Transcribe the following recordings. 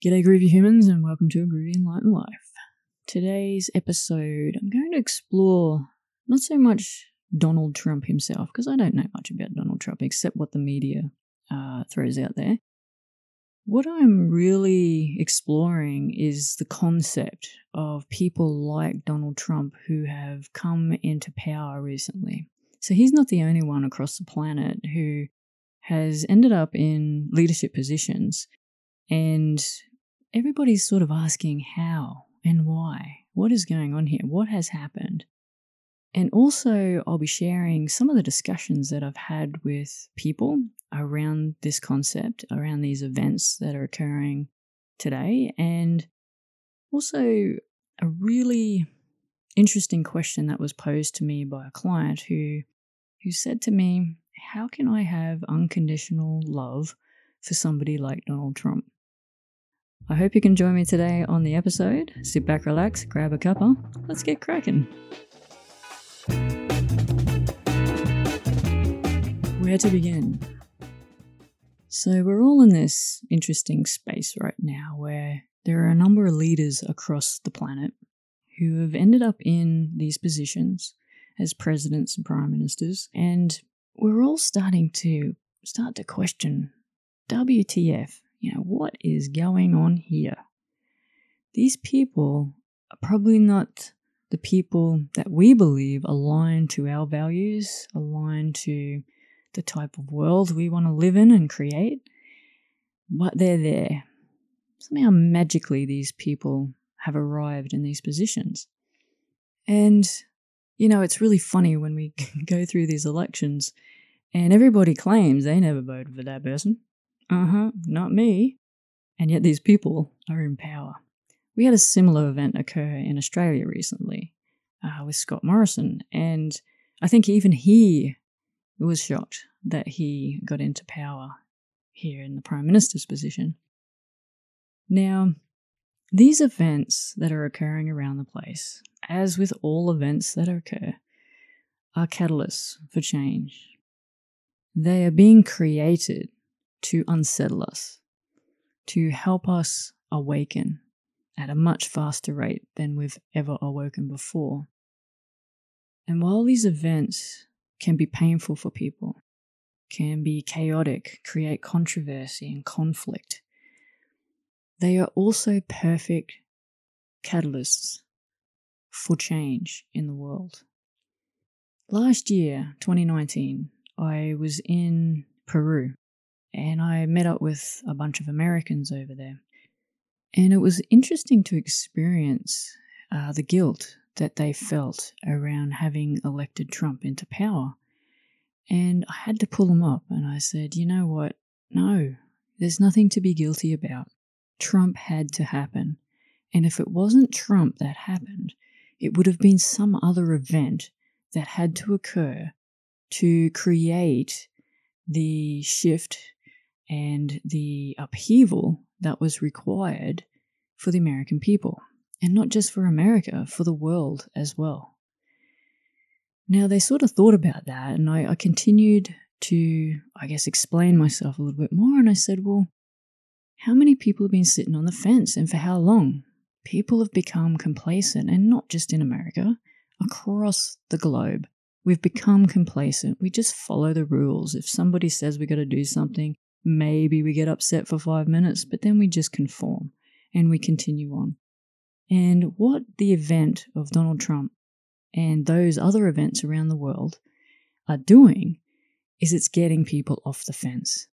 G'day, groovy humans, and welcome to a groovy enlightened life. Today's episode, I'm going to explore not so much Donald Trump himself, because I don't know much about Donald Trump except what the media uh, throws out there. What I'm really exploring is the concept of people like Donald Trump who have come into power recently. So he's not the only one across the planet who has ended up in leadership positions and everybody's sort of asking how and why. What is going on here? What has happened? And also, I'll be sharing some of the discussions that I've had with people around this concept, around these events that are occurring today, and also a really interesting question that was posed to me by a client who who said to me, "How can I have unconditional love for somebody like Donald Trump?" I hope you can join me today on the episode. Sit back, relax, grab a cuppa. Let's get cracking. Where to begin? So, we're all in this interesting space right now where there are a number of leaders across the planet who have ended up in these positions as presidents and prime ministers, and we're all starting to start to question WTF, you know, what is going on here? These people are probably not the people that we believe align to our values, align to the type of world we want to live in and create, but they're there. Somehow magically, these people have arrived in these positions. And, you know, it's really funny when we go through these elections and everybody claims they never voted for that person. Uh huh, not me. And yet these people are in power. We had a similar event occur in Australia recently uh, with Scott Morrison, and I think even he was shocked that he got into power here in the Prime Minister's position. Now, these events that are occurring around the place, as with all events that occur, are catalysts for change. They are being created to unsettle us, to help us awaken at a much faster rate than we've ever awoken before. And while these events can be painful for people, can be chaotic, create controversy and conflict, they are also perfect catalysts for change in the world. Last year, 2019, I was in Peru and I met up with a bunch of Americans over there. And it was interesting to experience uh, the guilt that they felt around having elected Trump into power. And I had to pull them up and I said, you know what? No, there's nothing to be guilty about. Trump had to happen. And if it wasn't Trump that happened, it would have been some other event that had to occur to create the shift and the upheaval that was required for the American people. And not just for America, for the world as well. Now, they sort of thought about that, and I, I continued to, I guess, explain myself a little bit more. And I said, well, how many people have been sitting on the fence and for how long? People have become complacent, and not just in America, across the globe. We've become complacent. We just follow the rules. If somebody says we got to do something, Maybe we get upset for five minutes, but then we just conform and we continue on. And what the event of Donald Trump and those other events around the world are doing is it's getting people off the fence.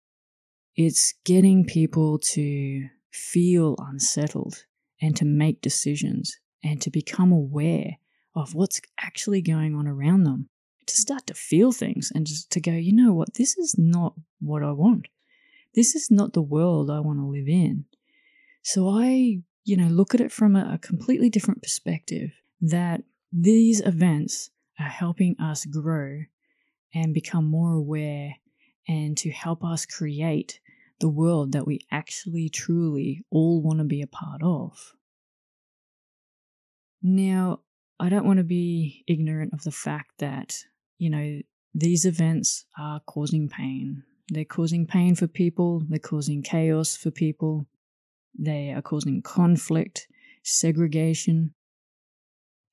It's getting people to feel unsettled and to make decisions and to become aware of what's actually going on around them, to start to feel things and just to go, you know what, this is not what I want this is not the world I want to live in. So I, you know, look at it from a, a completely different perspective that these events are helping us grow and become more aware and to help us create the world that we actually truly all want to be a part of. Now, I don't want to be ignorant of the fact that, you know, these events are causing pain. They're causing pain for people, they're causing chaos for people. they are causing conflict, segregation.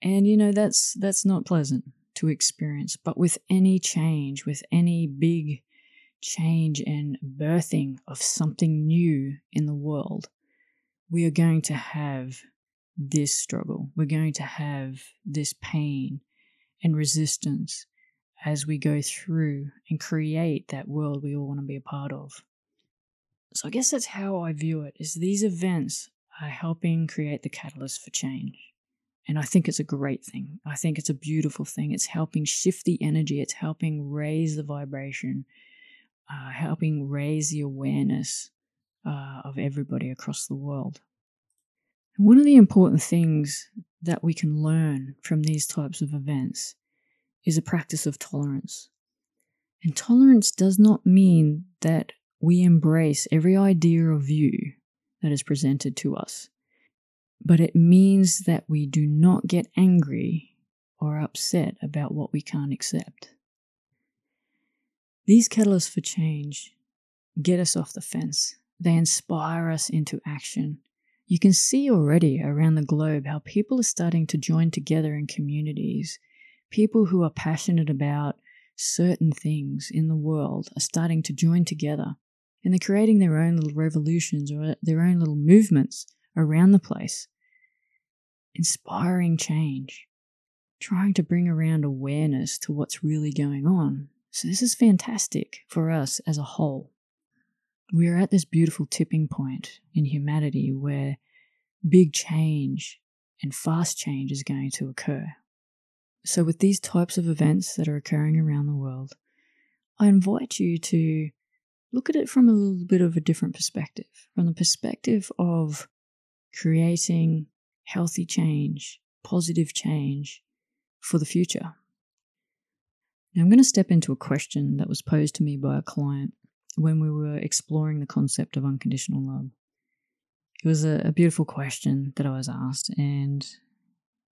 And you know, that's that's not pleasant to experience. But with any change, with any big change and birthing of something new in the world, we are going to have this struggle. We're going to have this pain and resistance as we go through and create that world we all want to be a part of. So I guess that's how I view it is these events are helping create the catalyst for change. And I think it's a great thing. I think it's a beautiful thing. It's helping shift the energy, it's helping raise the vibration, uh, helping raise the awareness uh, of everybody across the world. And one of the important things that we can learn from these types of events is a practice of tolerance. And tolerance does not mean that we embrace every idea or view that is presented to us, but it means that we do not get angry or upset about what we can't accept. These catalysts for change get us off the fence. They inspire us into action. You can see already around the globe how people are starting to join together in communities people who are passionate about certain things in the world are starting to join together and they're creating their own little revolutions or their own little movements around the place, inspiring change, trying to bring around awareness to what's really going on. So, this is fantastic for us as a whole. We are at this beautiful tipping point in humanity where big change and fast change is going to occur. So, with these types of events that are occurring around the world, I invite you to look at it from a little bit of a different perspective, from the perspective of creating healthy change, positive change for the future. Now, I'm going to step into a question that was posed to me by a client when we were exploring the concept of unconditional love. It was a, a beautiful question that I was asked, and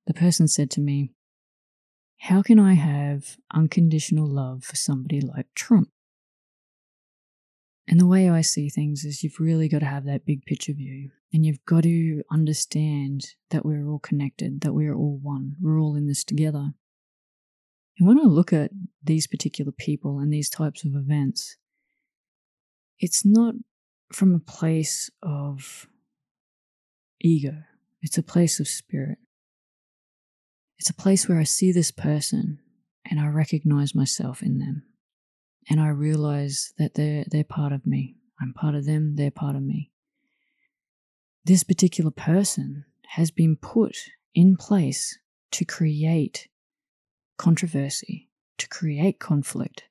the person said to me, how can I have unconditional love for somebody like Trump? And the way I see things is you've really got to have that big picture view and you've got to understand that we're all connected, that we're all one, we're all in this together. And when I look at these particular people and these types of events, it's not from a place of ego, it's a place of spirit. It's a place where I see this person and I recognize myself in them. And I realize that they're, they're part of me. I'm part of them, they're part of me. This particular person has been put in place to create controversy, to create conflict,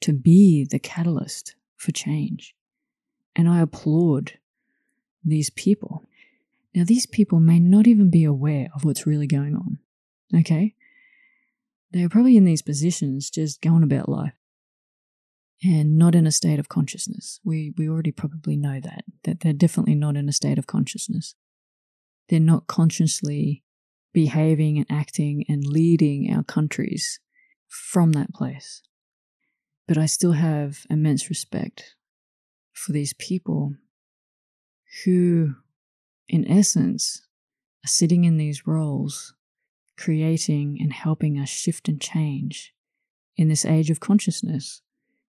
to be the catalyst for change. And I applaud these people. Now, these people may not even be aware of what's really going on. Okay? They're probably in these positions just going about life and not in a state of consciousness. We, we already probably know that, that they're definitely not in a state of consciousness. They're not consciously behaving and acting and leading our countries from that place. But I still have immense respect for these people who, in essence, are sitting in these roles creating and helping us shift and change in this age of consciousness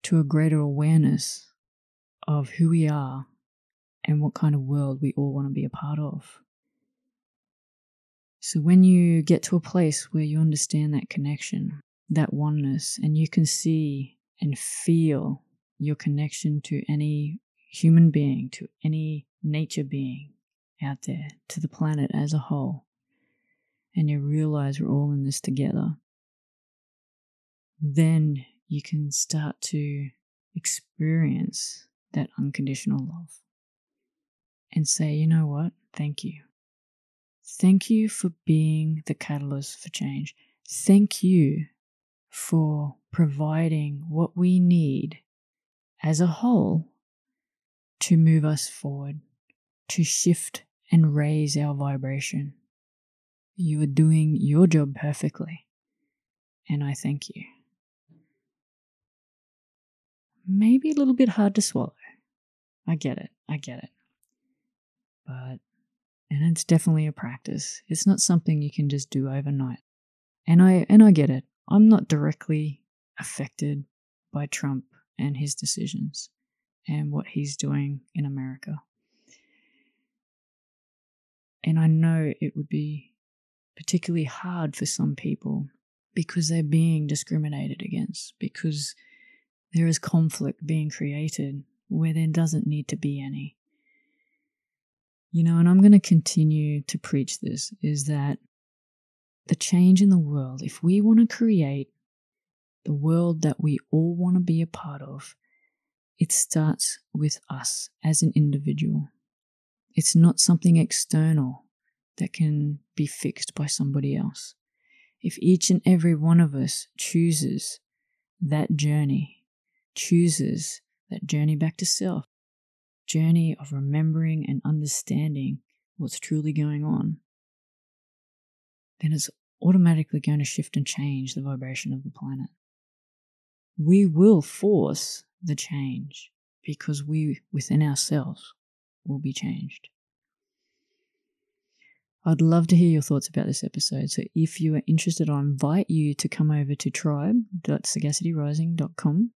to a greater awareness of who we are and what kind of world we all want to be a part of. So, when you get to a place where you understand that connection, that oneness, and you can see and feel your connection to any human being, to any nature being out there, to the planet as a whole, and you realize we're all in this together, then you can start to experience that unconditional love and say, you know what? Thank you. Thank you for being the catalyst for change. Thank you for providing what we need as a whole to move us forward, to shift and raise our vibration. You are doing your job perfectly, and I thank you. Maybe a little bit hard to swallow. I get it. I get it. but and it's definitely a practice. It's not something you can just do overnight. And I and I get it. I'm not directly affected by Trump and his decisions and what he's doing in America. And I know it would be particularly hard for some people because they're being discriminated against, because there is conflict being created where there doesn't need to be any. You know, and I'm going to continue to preach this is that the change in the world, if we want to create the world that we all want to be a part of, it starts with us as an individual. It's not something external that can be fixed by somebody else. If each and every one of us chooses that journey, chooses that journey back to self, journey of remembering and understanding what's truly going on, then it's automatically going to shift and change the vibration of the planet. We will force the change because we within ourselves will be changed. I'd love to hear your thoughts about this episode. So if you are interested, I invite you to come over to tribe.sagacityrising.com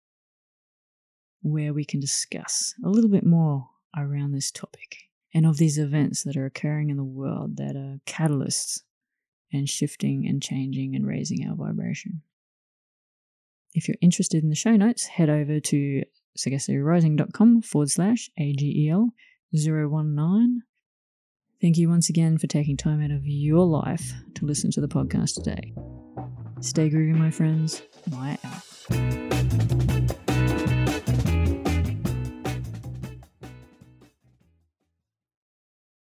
where we can discuss a little bit more around this topic and of these events that are occurring in the world that are catalysts and shifting and changing and raising our vibration. If you're interested in the show notes, head over to sagacityrising.com forward slash AGEL 019. Thank you once again for taking time out of your life to listen to the podcast today. Stay groovy, my friends. My out.